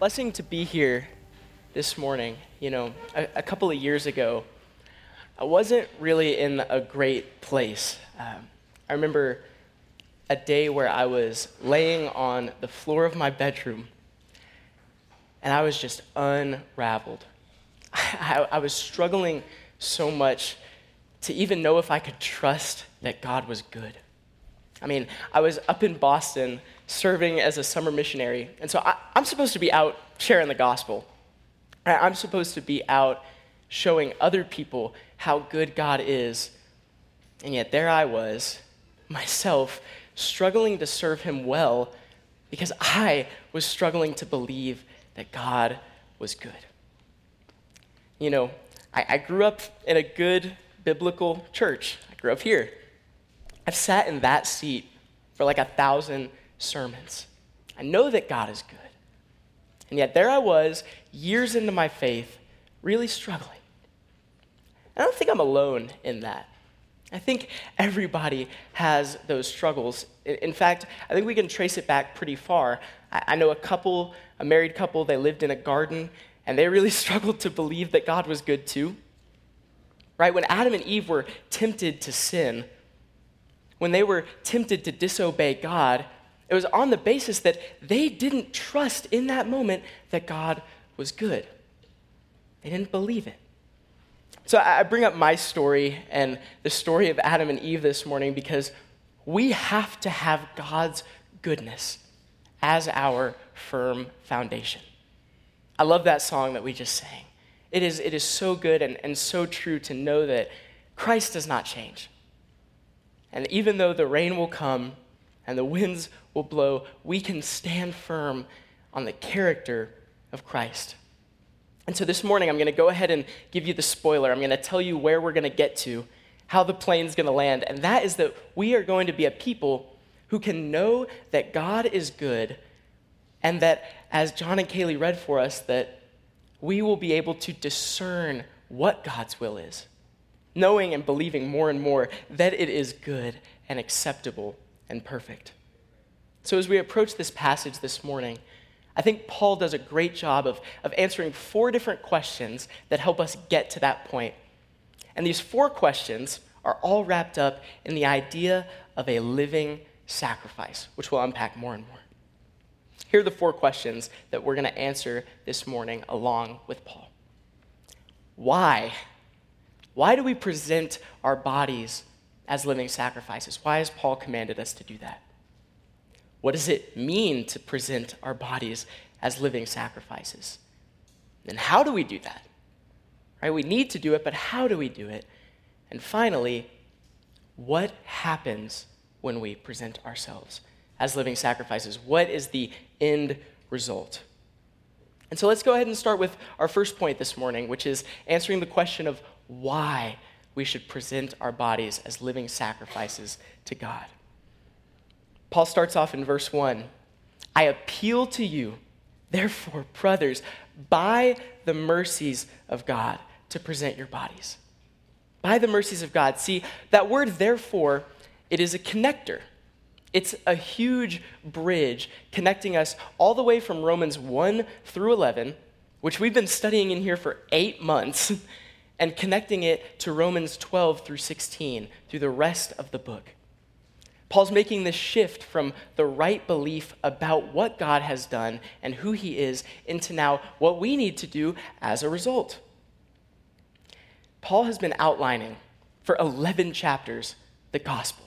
blessing to be here this morning. You know, a, a couple of years ago, I wasn't really in a great place. Um, I remember a day where I was laying on the floor of my bedroom and I was just unraveled. I, I, was struggling so much to even know if I could trust that God was good. I mean, I was up in Boston serving as a summer missionary. And so I, am supposed to be out sharing the gospel. I'm supposed to be out showing other people how good God is. And yet there I was, myself, struggling to serve Him well because I was struggling to believe that God was good. You know, I, I grew up in a good biblical church, I grew up here. I've sat in that seat for like a thousand sermons. I know that God is good. And yet there I was, years into my faith, really struggling. I don't think I'm alone in that. I think everybody has those struggles. In fact, I think we can trace it back pretty far. I know a couple, a married couple, they lived in a garden, and they really struggled to believe that God was good too. Right? When Adam and Eve were tempted to sin, when they were tempted to disobey God, it was on the basis that they didn't trust in that moment that God was good. They didn't believe it. So I bring up my story and the story of Adam and Eve this morning because we have to have God's goodness as our firm foundation. I love that song that we just sang. It is, it is so good and, and so true to know that Christ does not change. And even though the rain will come and the winds will blow, we can stand firm on the character of Christ. And so this morning, I'm going to go ahead and give you the spoiler. I'm going to tell you where we're going to get to, how the plane's going to land. And that is that we are going to be a people who can know that God is good and that, as John and Kaylee read for us, that we will be able to discern what God's will is, knowing and believing more and more that it is good and acceptable and perfect. So, as we approach this passage this morning, I think Paul does a great job of, of answering four different questions that help us get to that point. And these four questions are all wrapped up in the idea of a living sacrifice, which we'll unpack more and more. Here are the four questions that we're going to answer this morning along with Paul. Why? Why do we present our bodies as living sacrifices? Why has Paul commanded us to do that? What does it mean to present our bodies as living sacrifices? And how do we do that? Right? We need to do it, but how do we do it? And finally, what happens when we present ourselves as living sacrifices? What is the end result? And so let's go ahead and start with our first point this morning, which is answering the question of why we should present our bodies as living sacrifices to God. Paul starts off in verse 1 I appeal to you, therefore, brothers, by the mercies of God, to present your bodies. By the mercies of God. See, that word, therefore, it is a connector. It's a huge bridge connecting us all the way from Romans 1 through 11, which we've been studying in here for eight months. and connecting it to Romans 12 through 16 through the rest of the book. Paul's making this shift from the right belief about what God has done and who he is into now what we need to do as a result. Paul has been outlining for 11 chapters the gospel.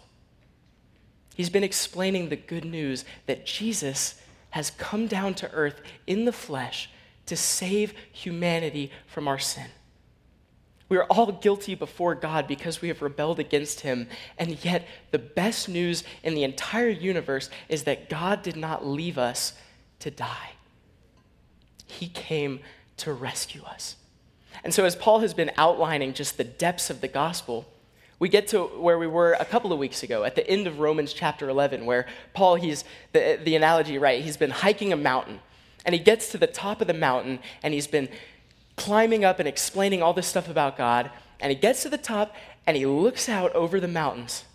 He's been explaining the good news that Jesus has come down to earth in the flesh to save humanity from our sin. We are all guilty before God because we have rebelled against Him. And yet, the best news in the entire universe is that God did not leave us to die, He came to rescue us. And so, as Paul has been outlining just the depths of the gospel, we get to where we were a couple of weeks ago at the end of Romans chapter 11, where Paul, he's the, the analogy, right? He's been hiking a mountain, and he gets to the top of the mountain, and he's been climbing up and explaining all this stuff about God. And he gets to the top and he looks out over the mountains,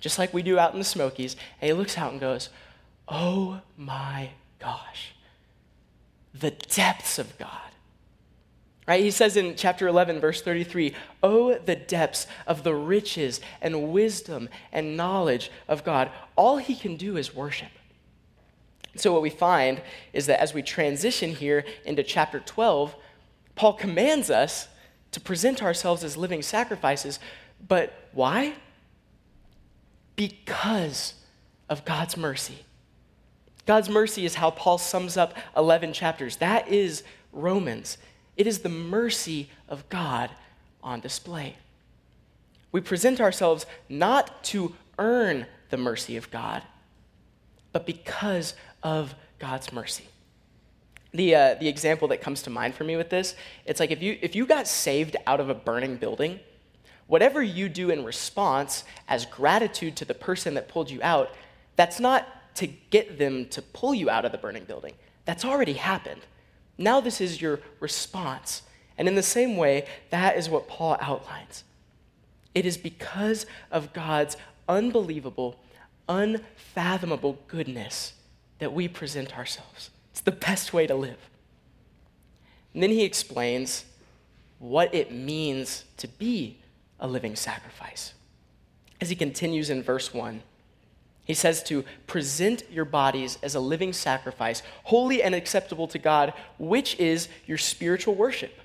just like we do out in the Smokies. And he looks out and goes, Oh my gosh, the depths of God. Right? He says in chapter 11, verse 33, Oh, the depths of the riches and wisdom and knowledge of God. All he can do is worship. So, what we find is that as we transition here into chapter 12, Paul commands us to present ourselves as living sacrifices. But why? Because of God's mercy. God's mercy is how Paul sums up 11 chapters. That is Romans. It is the mercy of God on display. We present ourselves not to earn the mercy of God, but because of God's mercy. The, uh, the example that comes to mind for me with this, it's like if you, if you got saved out of a burning building, whatever you do in response as gratitude to the person that pulled you out, that's not to get them to pull you out of the burning building. That's already happened. Now, this is your response. And in the same way, that is what Paul outlines. It is because of God's unbelievable, unfathomable goodness that we present ourselves. It's the best way to live. And then he explains what it means to be a living sacrifice. As he continues in verse 1, he says to present your bodies as a living sacrifice, holy and acceptable to God, which is your spiritual worship.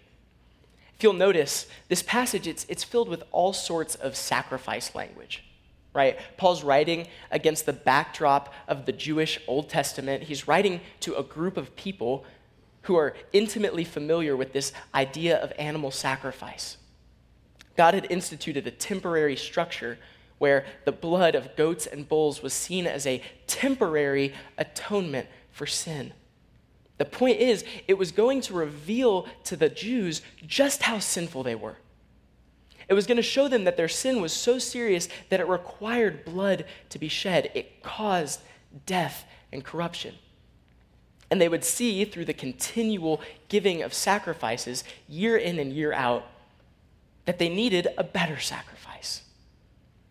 If you'll notice, this passage, it's, it's filled with all sorts of sacrifice language, right? Paul's writing against the backdrop of the Jewish Old Testament. He's writing to a group of people who are intimately familiar with this idea of animal sacrifice. God had instituted a temporary structure where the blood of goats and bulls was seen as a temporary atonement for sin. The point is, it was going to reveal to the Jews just how sinful they were. It was going to show them that their sin was so serious that it required blood to be shed. It caused death and corruption. And they would see through the continual giving of sacrifices, year in and year out, that they needed a better sacrifice.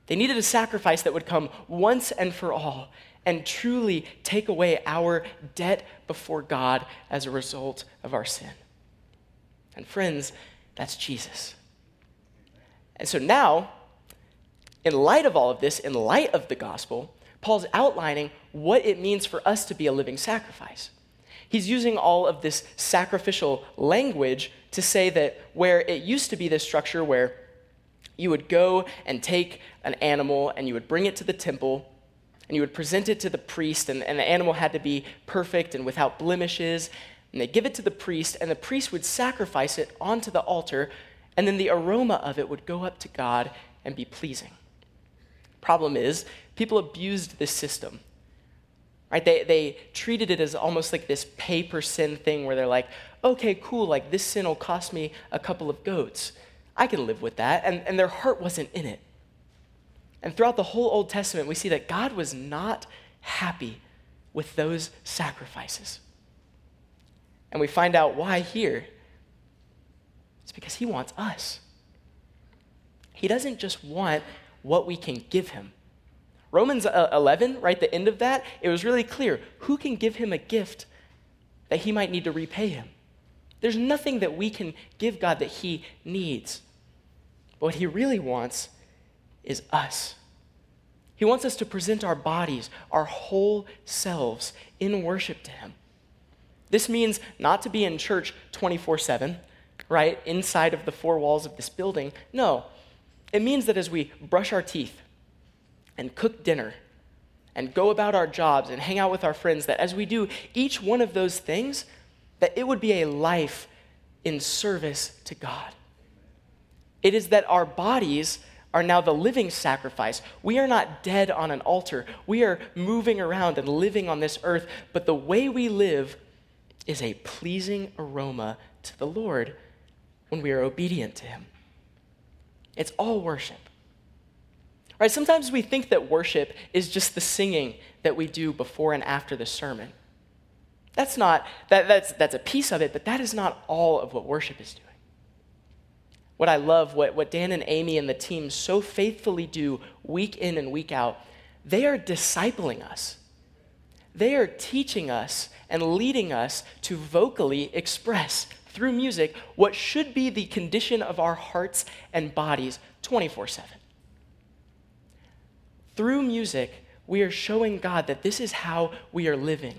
They needed a sacrifice that would come once and for all and truly take away our debt before God as a result of our sin. And friends, that's Jesus. And so now, in light of all of this, in light of the gospel, Paul's outlining what it means for us to be a living sacrifice. He's using all of this sacrificial language to say that where it used to be this structure where you would go and take an animal and you would bring it to the temple and you would present it to the priest, and, and the animal had to be perfect and without blemishes. And they give it to the priest, and the priest would sacrifice it onto the altar, and then the aroma of it would go up to God and be pleasing. Problem is, people abused this system. Right? They, they treated it as almost like this pay per sin thing where they're like, okay, cool, like this sin will cost me a couple of goats. I can live with that. And, and their heart wasn't in it. And throughout the whole Old Testament, we see that God was not happy with those sacrifices. And we find out why here. Because He wants us. He doesn't just want what we can give Him. Romans uh, 11, right, the end of that, it was really clear who can give Him a gift that He might need to repay Him. There's nothing that we can give God that He needs. But what he really wants is us. He wants us to present our bodies, our whole selves, in worship to him. This means not to be in church 24 7, right, inside of the four walls of this building. No, it means that as we brush our teeth and cook dinner and go about our jobs and hang out with our friends, that as we do each one of those things, that it would be a life in service to God. It is that our bodies are now the living sacrifice. We are not dead on an altar. We are moving around and living on this earth, but the way we live is a pleasing aroma to the Lord when we are obedient to Him. It's all worship. Right? Sometimes we think that worship is just the singing that we do before and after the sermon. That's not, that, that's, that's a piece of it, but that is not all of what worship is doing what I love, what, what Dan and Amy and the team so faithfully do week in and week out, they are discipling us. they are teaching us and leading us to vocally express through music what should be the condition of our hearts and bodies 24 7. Through music, we are showing God that this is how we are living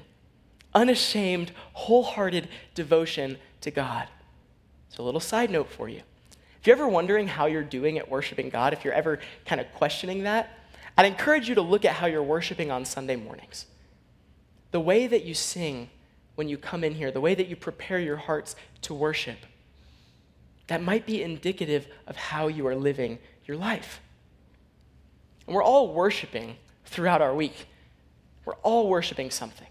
unashamed, wholehearted devotion to God. So, a little side note for you. If you're ever wondering how you're doing at worshiping God, if you're ever kind of questioning that, I'd encourage you to look at how you're worshiping on Sunday mornings. The way that you sing when you come in here, the way that you prepare your hearts to worship, that might be indicative of how you are living your life. And we're all worshiping throughout our week. We're all worshiping something.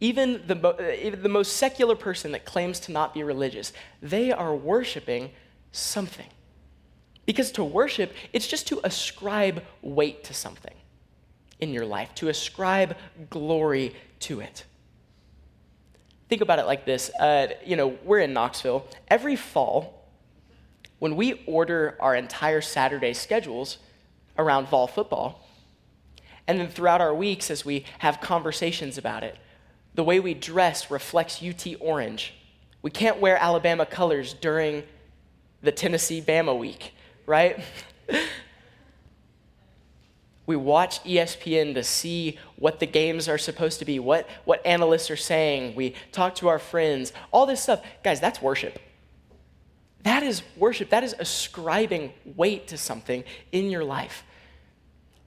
Even the, uh, even the most secular person that claims to not be religious, they are worshiping something. Because to worship, it's just to ascribe weight to something in your life, to ascribe glory to it. Think about it like this. Uh, you know, we're in Knoxville. Every fall, when we order our entire Saturday schedules around fall football, and then throughout our weeks, as we have conversations about it, the way we dress reflects UT orange. We can't wear Alabama colors during the Tennessee Bama week, right? we watch ESPN to see what the games are supposed to be, what, what analysts are saying. We talk to our friends, all this stuff. Guys, that's worship. That is worship. That is ascribing weight to something in your life.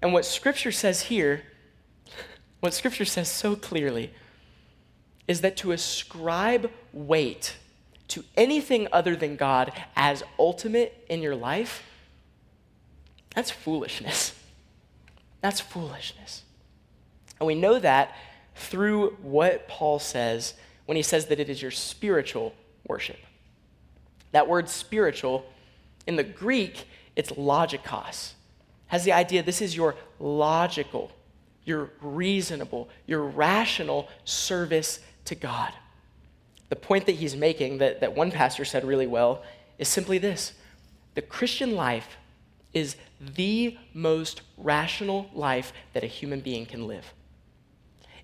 And what Scripture says here, what Scripture says so clearly, is that to ascribe weight to anything other than God as ultimate in your life, that's foolishness. That's foolishness. And we know that through what Paul says when he says that it is your spiritual worship. That word spiritual, in the Greek, it's logikos, has the idea this is your logical, your reasonable, your rational service to God. The point that he's making, that, that one pastor said really well, is simply this the Christian life is the most rational life that a human being can live.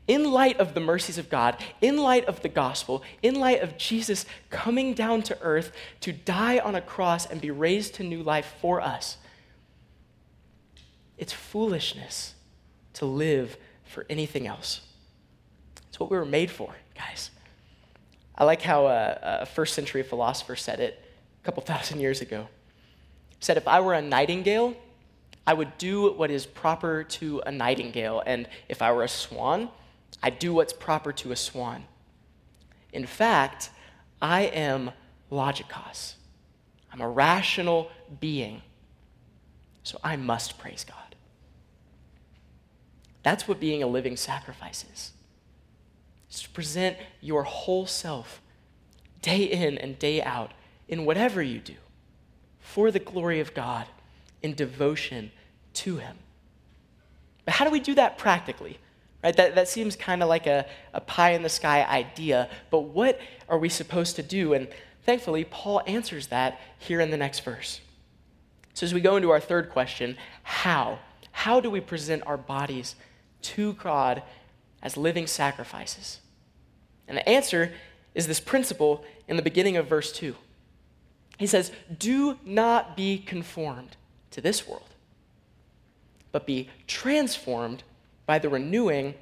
In light of the mercies of God, in light of the gospel, in light of Jesus coming down to earth to die on a cross and be raised to new life for us, it's foolishness to live for anything else. It's what we were made for guys. I like how a, a first century philosopher said it a couple thousand years ago. Said, If I were a nightingale, I would do what is proper to a nightingale. And if I were a swan, I'd do what's proper to a swan. In fact, I am logikos. I'm a rational being. So I must praise God. That's what being a living sacrifice is is to present your whole self day in and day out in whatever you do for the glory of God in devotion to Him. But how do we do that practically? Right? That, that seems kind of like a, a pie in the sky idea, but what are we supposed to do? And thankfully, Paul answers that here in the next verse. So, as we go into our third question, how? How do we present our bodies to God as living sacrifices? And the answer is this principle in the beginning of verse 2. He says, Do not be conformed to this world, but be transformed by the renewing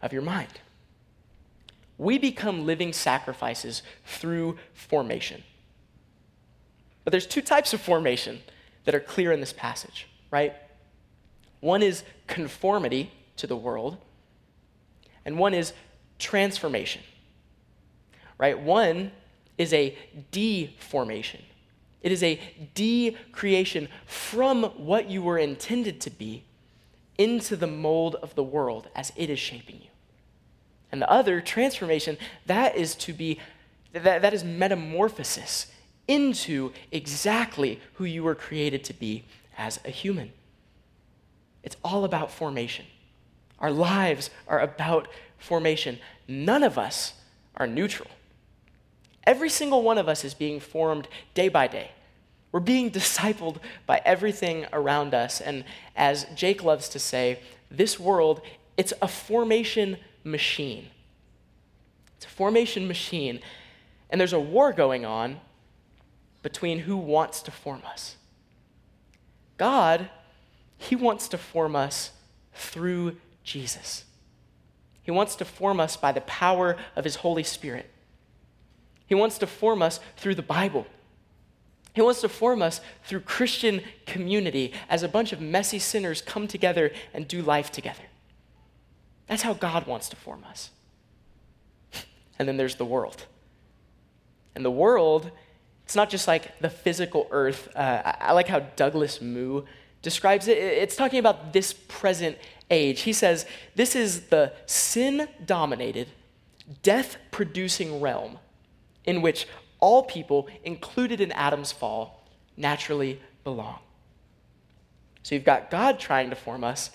of your mind. We become living sacrifices through formation. But there's two types of formation that are clear in this passage, right? One is conformity to the world, and one is transformation. Right? One is a deformation. It is a decreation from what you were intended to be into the mold of the world as it is shaping you. And the other, transformation, that is to be, that, that is metamorphosis into exactly who you were created to be as a human. It's all about formation. Our lives are about formation. None of us are neutral. Every single one of us is being formed day by day. We're being discipled by everything around us. And as Jake loves to say, this world, it's a formation machine. It's a formation machine, and there's a war going on between who wants to form us. God, He wants to form us through Jesus. He wants to form us by the power of His Holy Spirit. He wants to form us through the Bible. He wants to form us through Christian community as a bunch of messy sinners come together and do life together. That's how God wants to form us. And then there's the world. And the world, it's not just like the physical earth. Uh, I, like how Douglas Moo describes it. It's talking about this present age. He says, This is the sin dominated, death producing realm in which all people, included in Adam's fall, naturally belong. So you've got God trying to form us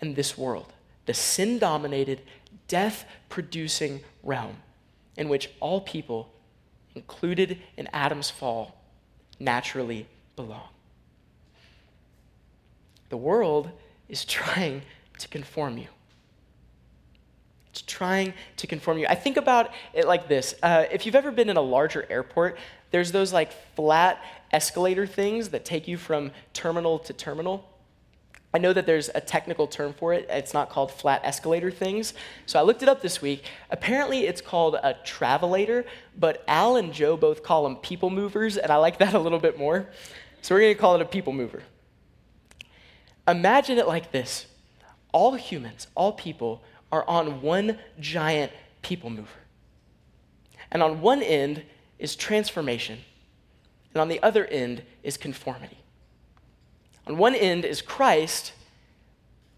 in this world, the sin dominated, death producing realm in which all people, included in Adam's fall, naturally belong. The world is trying to conform you. Trying to conform you. I think about it like this uh, if you've ever been in a larger airport, there's those like flat escalator things that take you from terminal to terminal. I know that there's a technical term for it. It's not called flat escalator things. So I looked it up this week. Apparently, it's called a travelator, but Al and Joe both call them people movers, and I like that a little bit more. So we're going to call it a people mover. Imagine it like this all humans, all people, are on one giant people mover. And on one end is transformation, and on the other end is conformity. On one end is Christ,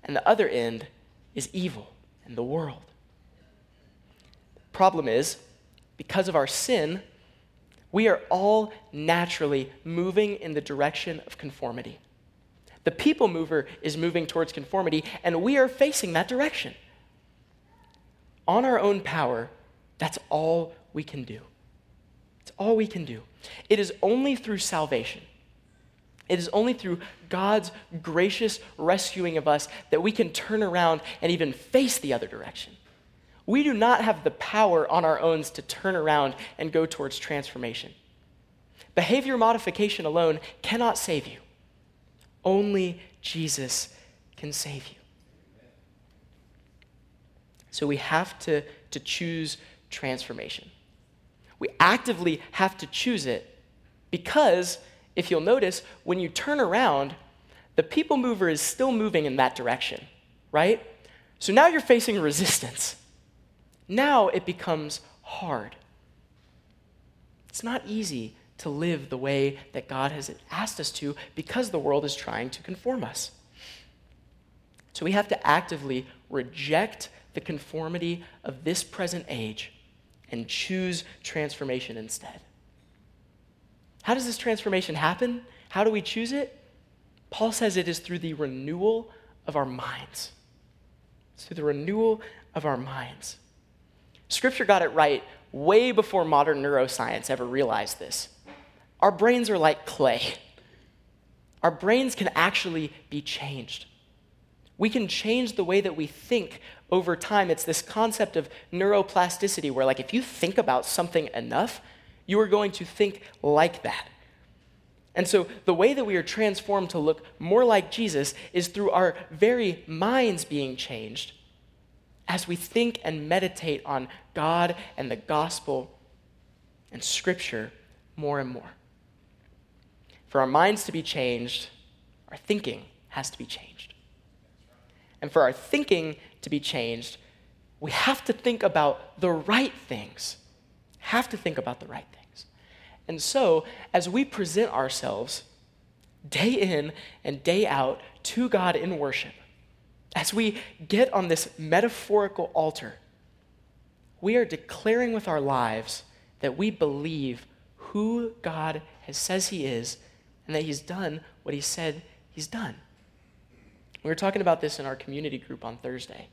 and the other end is evil and the world. The problem is, because of our sin, we are all naturally moving in the direction of conformity. The people mover is moving towards conformity, and we are facing that direction on our own power, that's all we can do. It's all we can do. It is only through salvation. It is only through God's gracious rescuing of us that we can turn around and even face the other direction. We do not have the power on our own to turn around and go towards transformation. Behavior modification alone cannot save you. Only Jesus can save you. So we have to, to choose transformation. We actively have to choose it because, if you'll notice, when you turn around, the people mover is still moving in that direction, right? So now you're facing resistance. Now it becomes hard. It's not easy to live the way that God has asked us to because the world is trying to conform us. So we have to actively reject the conformity of this present age and choose transformation instead. How does this transformation happen? How do we choose it? Paul says it is through the renewal of our minds. It's through the renewal of our minds. Scripture got it right way before modern neuroscience ever realized this. Our brains are like clay. Our brains can actually be changed. We can change the way that we think over time. It's this concept of neuroplasticity where, like, if you think about something enough, you are going to think like that. And so, the way that we are transformed to look more like Jesus is through our very minds being changed as we think and meditate on God and the gospel and scripture more and more. For our minds to be changed, our thinking has to be changed and for our thinking to be changed, we have to think about the right things. Have to think about the right things. And so, as we present ourselves day in and day out to God in worship, as we get on this metaphorical altar, we are declaring with our lives that we believe who God has says he is and that he's done what he said he's done. We were talking about this in our community group on Thursday.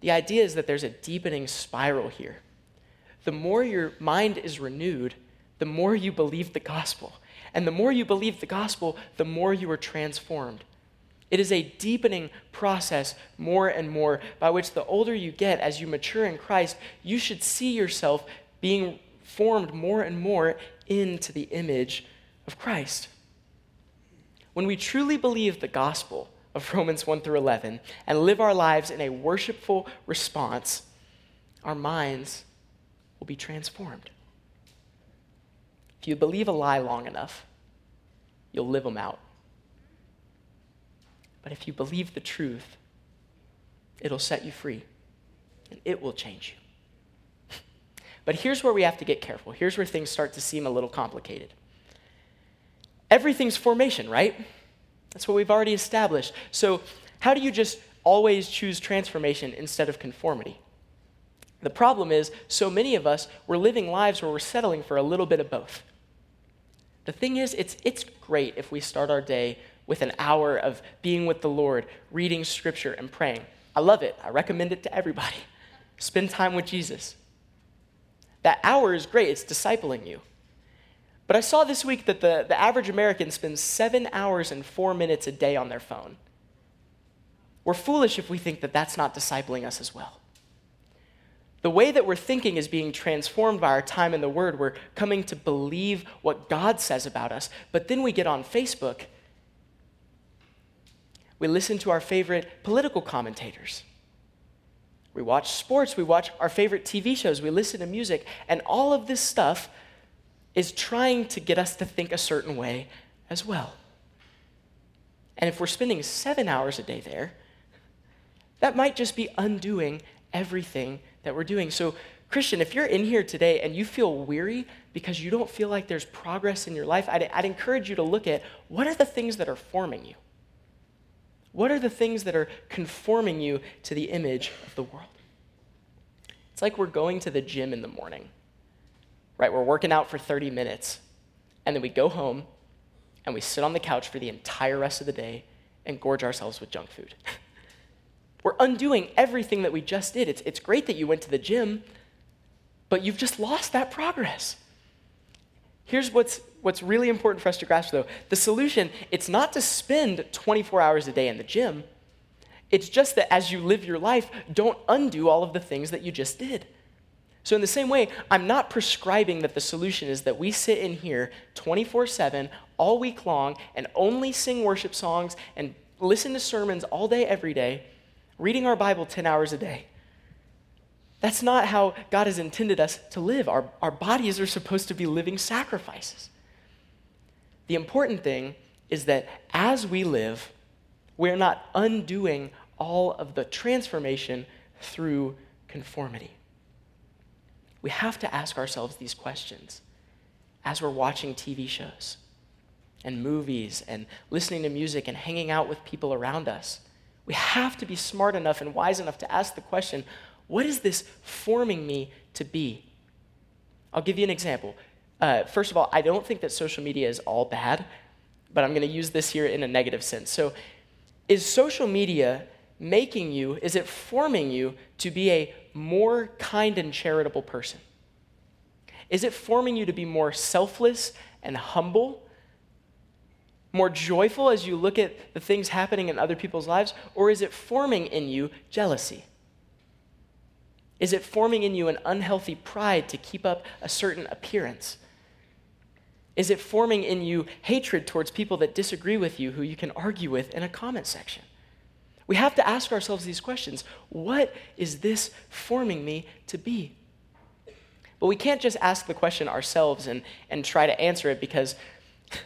The idea is that there's a deepening spiral here. The more your mind is renewed, the more you believe the gospel. And the more you believe the gospel, the more you are transformed. It is a deepening process more and more by which the older you get as you mature in Christ, you should see yourself being formed more and more into the image of Christ. When we truly believe the gospel of Romans 1 through 11 and live our lives in a worshipful response, our minds will be transformed. If you believe a lie long enough, you'll live them out. But if you believe the truth, it'll set you free and it will change you. but here's where we have to get careful. Here's where things start to seem a little complicated. Everything's formation, right? That's what we've already established. So, how do you just always choose transformation instead of conformity? The problem is, so many of us, we're living lives where we're settling for a little bit of both. The thing is, it's, it's great if we start our day with an hour of being with the Lord, reading scripture, and praying. I love it. I recommend it to everybody. Spend time with Jesus. That hour is great, it's discipling you. But I saw this week that the, the average American spends seven hours and four minutes a day on their phone. We're foolish if we think that that's not discipling us as well. The way that we're thinking is being transformed by our time in the Word. We're coming to believe what God says about us. But then we get on Facebook. We listen to our favorite political commentators. We watch sports. We watch our favorite TV shows. We listen to music. And all of this stuff is trying to get us to think a certain way as well. And if we're spending seven hours a day there, that might just be undoing everything that we're doing. So, Christian, if you're in here today and you feel weary because you don't feel like there's progress in your life, I'd, I'd, encourage you to look at what are the things that are forming you? What are the things that are conforming you to the image of the world? It's like we're going to the gym in the morning right? We're working out for 30 minutes, and then we go home and we sit on the couch for the entire rest of the day and gorge ourselves with junk food. We're undoing everything that we just did. It's, it's great that you went to the gym, but you've just lost that progress. Here's what's, what's really important for us to grasp, though the solution it's not to spend 24 hours a day in the gym. It's just that as you live your life, don't undo all of the things that you just did. So, in the same way, I'm not prescribing that the solution is that we sit in here 24 7 all week long and only sing worship songs and listen to sermons all day, every day, reading our Bible 10 hours a day. That's not how God has intended us to live. Our, our bodies are supposed to be living sacrifices. The important thing is that as we live, we're not undoing all of the transformation through conformity we have to ask ourselves these questions as we're watching TV shows and movies and listening to music and hanging out with people around us. We have to be smart enough and wise enough to ask the question what is this forming me to be? I'll give you an example. Uh, first of all, I don't think that social media is all bad, but I'm going to use this here in a negative sense. So, is social media making you, is it forming you to be a more kind and charitable person? Is it forming you to be more selfless and humble? More joyful as you look at the things happening in other people's lives? Or is it forming in you jealousy? Is it forming in you an unhealthy pride to keep up a certain appearance? Is it forming in you hatred towards people that disagree with you who you can argue with in a comment section? We have to ask ourselves these questions What is this forming me to be? But we can't just ask the question ourselves and, and try to answer it because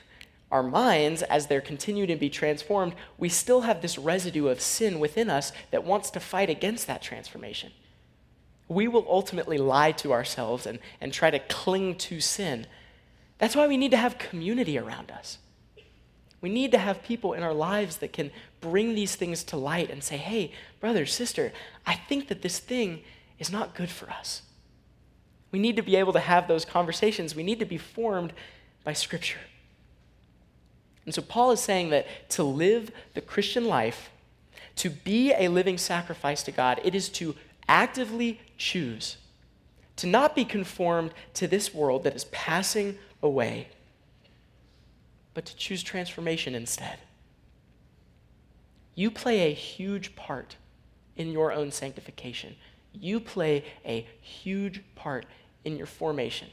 our minds, as they're continued to be transformed, we still have this residue of sin within us that wants to fight against that transformation. We will ultimately lie to ourselves and, and try to cling to sin. That's why we need to have community around us. We need to have people in our lives that can bring these things to light and say, hey, brother, sister, I think that this thing is not good for us. We need to be able to have those conversations. We need to be formed by Scripture. And so Paul is saying that to live the Christian life, to be a living sacrifice to God, it is to actively choose to not be conformed to this world that is passing away but to choose transformation instead. You play a huge part in your own sanctification. You play a huge part in your formation.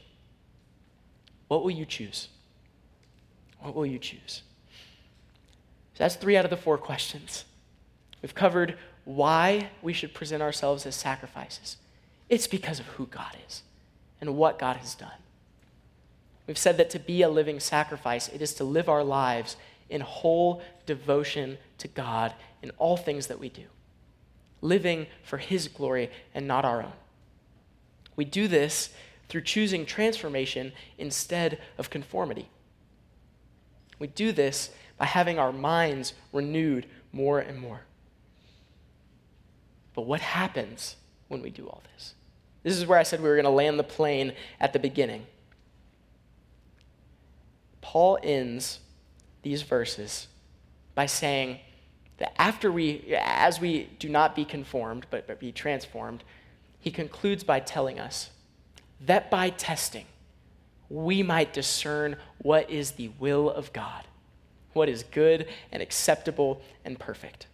What will you choose? What will you choose? So that's three out of the four questions. We've covered why we should present ourselves as sacrifices. It's because of who God is and what God has done. We've said that to be a living sacrifice, it is to live our lives in whole devotion to God in all things that we do, living for His glory and not our own. We do this through choosing transformation instead of conformity. We do this by having our minds renewed more and more. But what happens when we do all this? This is where I said we were going to land the plane at the beginning. Paul ends these verses by saying that after we, as we do not be conformed, but, but be transformed, he concludes by telling us that by testing, we might discern what is the will of God, what is good and acceptable and perfect.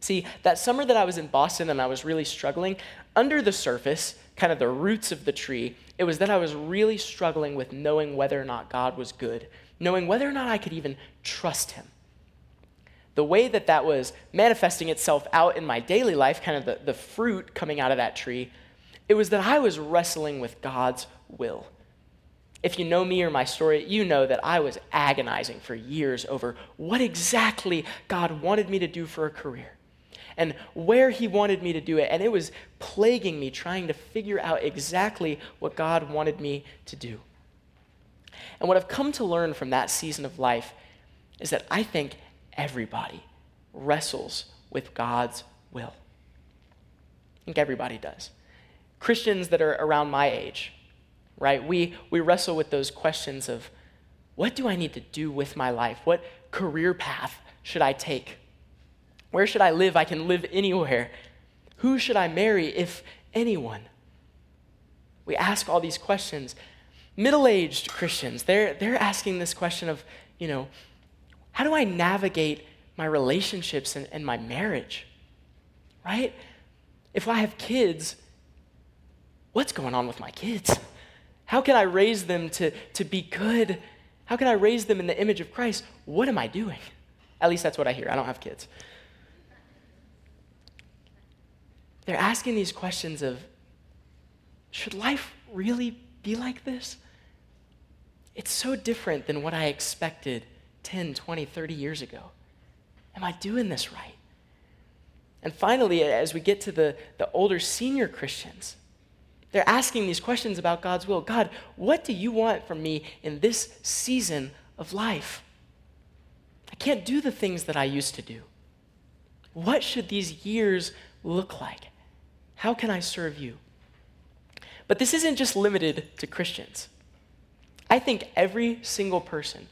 See, that summer that I was in Boston and I was really struggling, under the surface, kind of the roots of the tree, it was that I was really struggling with knowing whether or not God was good, knowing whether or not I could even trust Him. The way that that was manifesting itself out in my daily life, kind of the, the fruit coming out of that tree, it was that I was wrestling with God's will. If you know me or my story, you know that I was agonizing for years over what exactly God wanted me to do for a career and where He wanted me to do it. And it was plaguing me trying to figure out exactly what God wanted me to do. And what I've come to learn from that season of life is that I think everybody wrestles with God's will. I think everybody does. Christians that are around my age, right? We, we wrestle with those questions of what do I need to do with my life? What career path should I take? Where should I live? I can live anywhere. Who should I marry, if anyone? We ask all these questions. Middle aged Christians, they're, they're asking this question of, you know, how do I navigate my relationships and, and my marriage? Right? If I have kids, what's going on with my kids? How can I raise them to, to be good? How can I raise them in the image of Christ? What am I doing? At least that's what I hear. I don't have kids. They're asking these questions of should life really be like this? It's so different than what I expected 10, 20, 30 years ago. Am I doing this right? And finally, as we get to the, the older senior Christians, they're asking these questions about God's will. God, what do you want from me in this season of life? I can't do the things that I used to do. What should these years look like? How can I serve you? But this isn't just limited to Christians. I think every single person,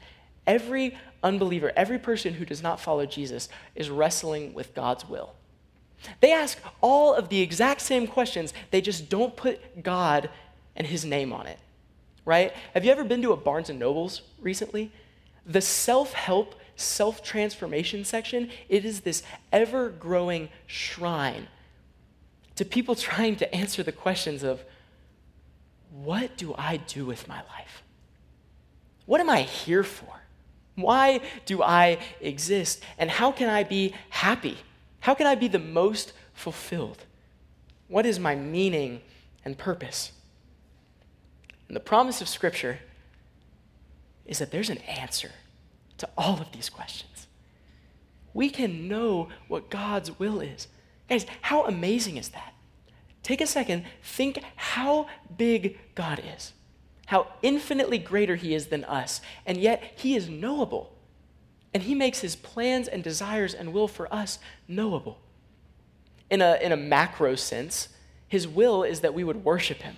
every unbeliever, every person who does not follow Jesus is wrestling with God's will. They ask all of the exact same questions, they just don't put God and his name on it. Right? Have you ever been to a Barnes and Nobles recently? The self-help, self-transformation section, it is this ever-growing shrine to people trying to answer the questions of what do I do with my life? What am I here for? Why do I exist? And how can I be happy? How can I be the most fulfilled? What is my meaning and purpose? And the promise of Scripture is that there's an answer to all of these questions. We can know what God's will is. Guys, how amazing is that? Take a second, think how big God is, how infinitely greater He is than us, and yet He is knowable. And He makes His plans and desires and will for us knowable. In a, in a macro sense, His will is that we would worship Him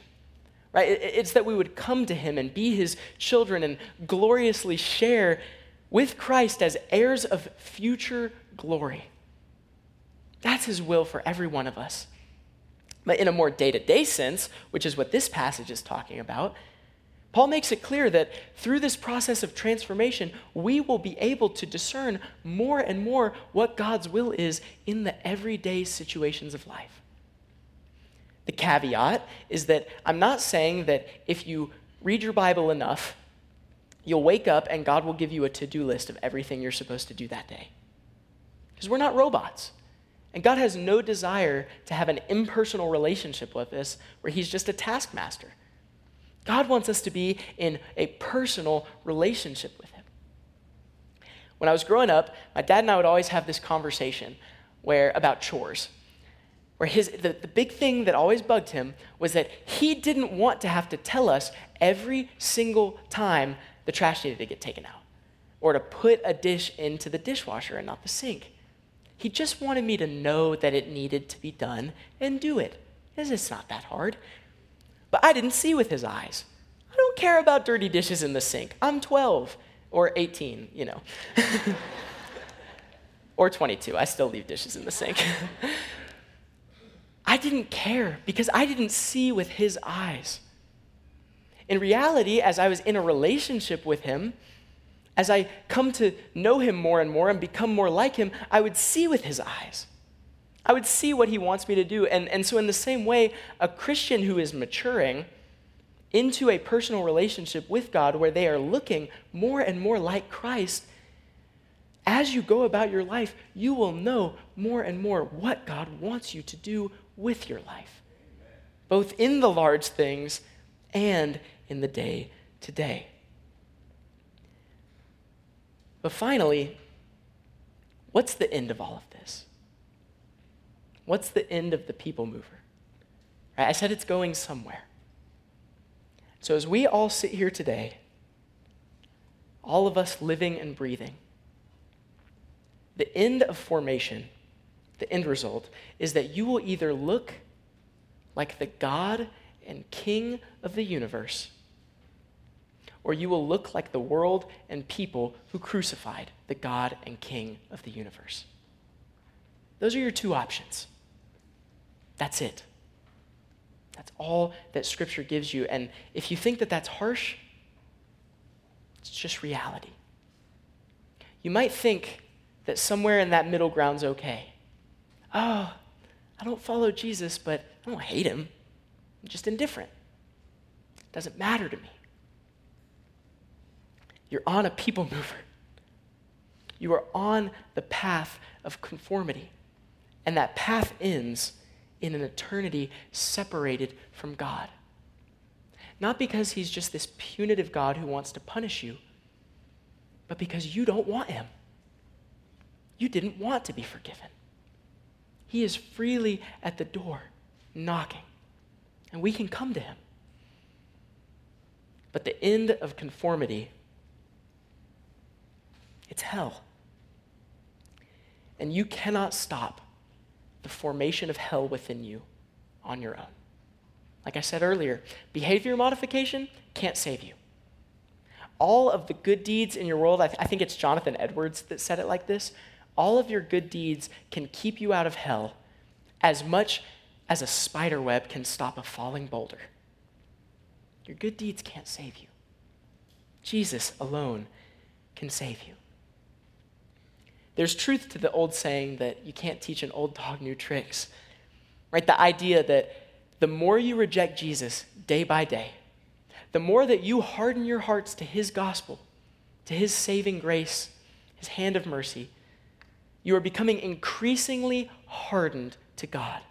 right? It's that we would come to him and be his children and gloriously share with Christ as heirs of future glory. That's his will for every one of us. But in a more day to day sense, which is what this passage is talking about, Paul makes it clear that through this process of transformation, we will be able to discern more and more what God's will is in the everyday situations of life. The caveat is that I'm not saying that if you read your Bible enough, you'll wake up and God will give you a to do list of everything you're supposed to do that day. Because we're not robots. And God has no desire to have an impersonal relationship with us where He's just a taskmaster. God wants us to be in a personal relationship with Him. When I was growing up, my dad and I would always have this conversation where about chores. Where his the, the big thing that always bugged him was that he didn't want to have to tell us every single time the trash needed to get taken out or to put a dish into the dishwasher and not the sink. He just wanted me to know that it needed to be done and do it. It's not that hard. But I didn't see with his eyes. I don't care about dirty dishes in the sink. I'm 12 or 18, you know. or 22. I still leave dishes in the sink. I didn't care because I didn't see with his eyes. In reality, as I was in a relationship with him, as I come to know him more and more and become more like him, I would see with his eyes. I would see what he wants me to do. And, and so, in the same way, a Christian who is maturing into a personal relationship with God where they are looking more and more like Christ, as you go about your life, you will know more and more what God wants you to do with your life, both in the large things and in the day to day. But finally, what's the end of all of this? What's the end of the people mover? Right? I said it's going somewhere. So as we all sit here today, all of us living and breathing, the end of formation, the end result, is that you will either look like the God and King of the universe, or you will look like the world and people who crucified the God and King of the universe. Those are your two options. That's it. That's all that Scripture gives you. And if you think that that's harsh, it's just reality. You might think that somewhere in that middle ground's okay. Oh, I don't follow Jesus, but I don't hate him. I'm just indifferent. It doesn't matter to me. You're on a people mover. You are on the path of conformity. And that path ends in an eternity separated from God. Not because he's just this punitive God who wants to punish you, but because you don't want him. You didn't want to be forgiven. He is freely at the door, knocking, and we can come to him. But the end of conformity, it's hell. And you cannot stop the formation of hell within you on your own. Like I said earlier, behavior modification can't save you. All of the good deeds in your world, I, th- I, think it's Jonathan Edwards that said it like this all of your good deeds can keep you out of hell as much as a spider web can stop a falling boulder. Your good deeds can't save you. Jesus alone can save you. There's truth to the old saying that you can't teach an old dog new tricks, right? The idea that the more you reject Jesus day by day, the more that you harden your hearts to his gospel, to his saving grace, his hand of mercy, you are becoming increasingly hardened to God.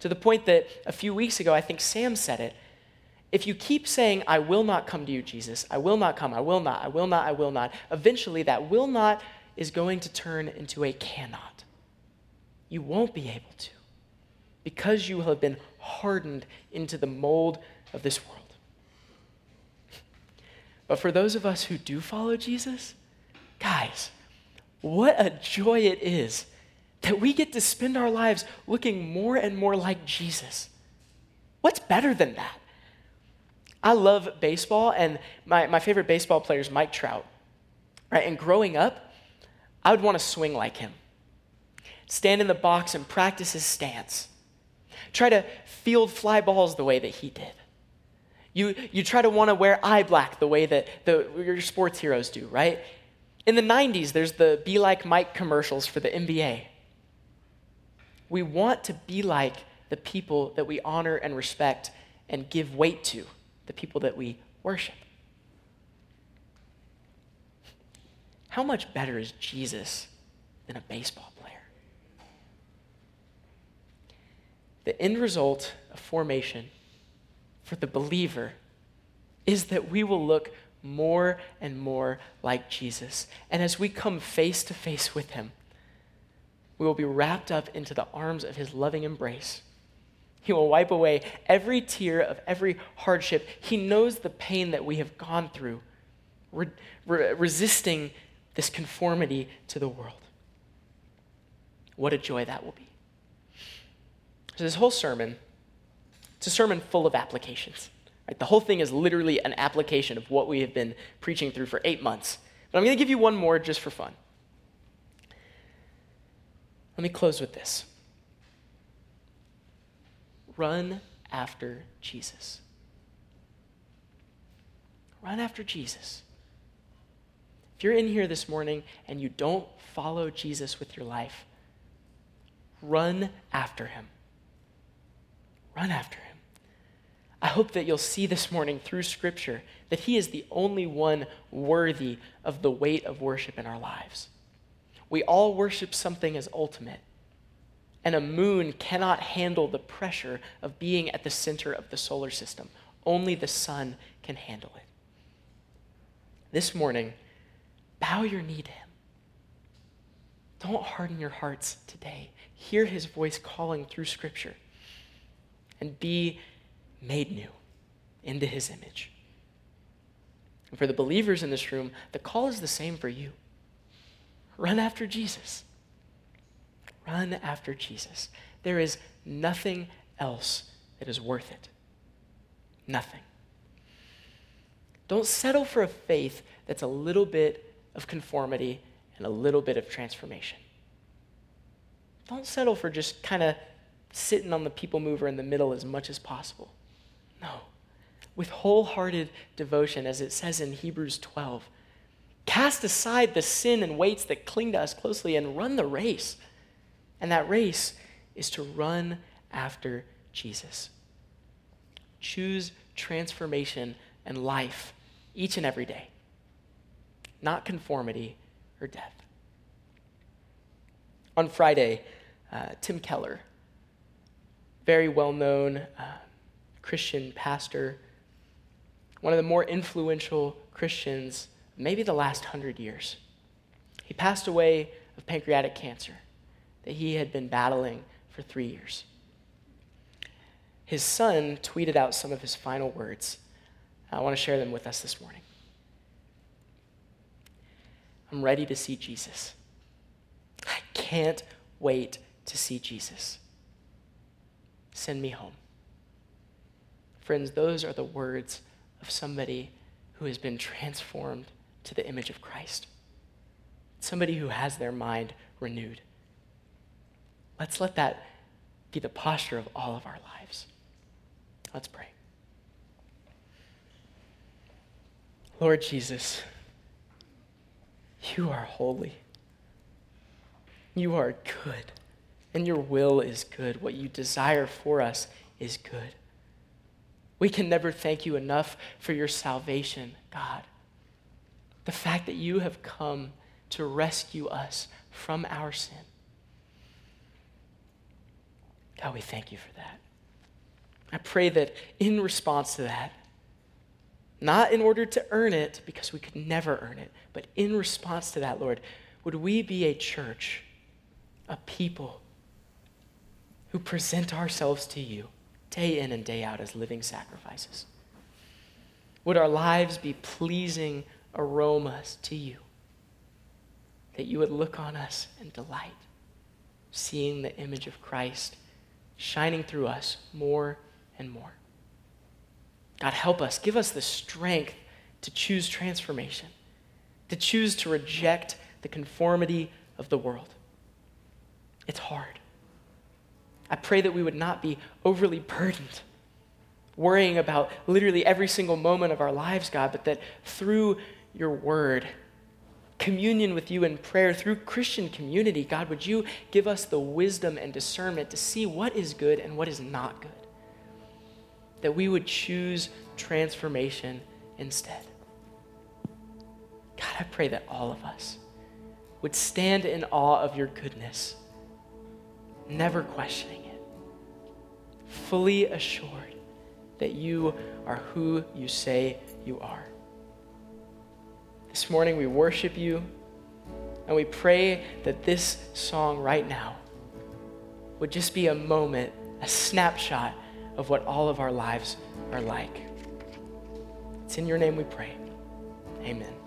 To the point that a few weeks ago, I think Sam said it. If you keep saying, I will not come to you, Jesus, I will not come, I will not, I will not, I will not, eventually that will not is going to turn into a cannot. You won't be able to because you will have been hardened into the mold of this world. But for those of us who do follow Jesus, guys, what a joy it is that we get to spend our lives looking more and more like Jesus. What's better than that? I love baseball, and my, my favorite baseball player is Mike Trout. Right? And growing up, I would want to swing like him. Stand in the box and practice his stance. Try to field fly balls the way that he did. You, you try to want to wear eye black the way that the, your sports heroes do, right? In the 90s, there's the Be Like Mike commercials for the NBA. We want to be like the people that we honor and respect and give weight to, the people that we worship. How much better is Jesus than a baseball player? The end result of formation for the believer is that we will look more and more like Jesus. And as we come face to face with him, we will be wrapped up into the arms of his loving embrace. He will wipe away every tear of every hardship. He knows the pain that we have gone through, re- re- resisting this conformity to the world. What a joy that will be. So, this whole sermon, it's a sermon full of applications. Right? The whole thing is literally an application of what we have been preaching through for eight months. But I'm going to give you one more just for fun. Let me close with this run after Jesus. Run after Jesus. If you're in here this morning and you don't follow Jesus with your life, run after him. Run after him. I hope that you'll see this morning through Scripture that he is the only one worthy of the weight of worship in our lives. We all worship something as ultimate, and a moon cannot handle the pressure of being at the center of the solar system. Only the sun can handle it. This morning, bow your knee to him. Don't harden your hearts today. Hear his voice calling through Scripture and be made new into his image. And for the believers in this room, the call is the same for you. Run after Jesus. Run after Jesus. There is nothing else that is worth it. Nothing. Don't settle for a faith that's a little bit of conformity and a little bit of transformation. Don't settle for just kind of sitting on the people mover in the middle as much as possible. No. With wholehearted devotion, as it says in Hebrews 12, cast aside the sin and weights that cling to us closely and run the race. And that race is to run after Jesus. Choose transformation and life each and every day, not conformity or death. On Friday, uh, Tim Keller, very well known uh, Christian pastor, one of the more influential Christians, maybe the last hundred years. He passed away of pancreatic cancer that he had been battling for three years. His son tweeted out some of his final words. I want to share them with us this morning. I'm ready to see Jesus. I can't wait to see Jesus. Send me home. Friends, those are the words of somebody who has been transformed to the image of Christ, somebody who has their mind renewed. Let's let that be the posture of all of our lives. Let's pray. Lord Jesus, you are holy. You are good, and your will is good. What you desire for us is good. We can never thank you enough for your salvation, God. The fact that you have come to rescue us from our sin. God, we thank you for that. I pray that in response to that, not in order to earn it, because we could never earn it, but in response to that, Lord, would we be a church, a people who present ourselves to you day in and day out as living sacrifices? Would our lives be pleasing aromas to you? That you would look on us and delight, seeing the image of Christ shining through us more and more. God, help us. Give us the strength to choose transformation, to choose to reject the conformity of the world. It's hard. I pray that we would not be overly burdened worrying about literally every single moment of our lives, God, but that through your word, communion with you in prayer, through Christian community, God, would you give us the wisdom and discernment to see what is good and what is not good? That we would choose transformation instead. God, I pray that all of us would stand in awe of your goodness, never questioning it, fully assured that you are who you say you are. This morning we worship you and we pray that this song right now would just be a moment, a snapshot of what all of our lives are like. It's in your name we pray. Amen.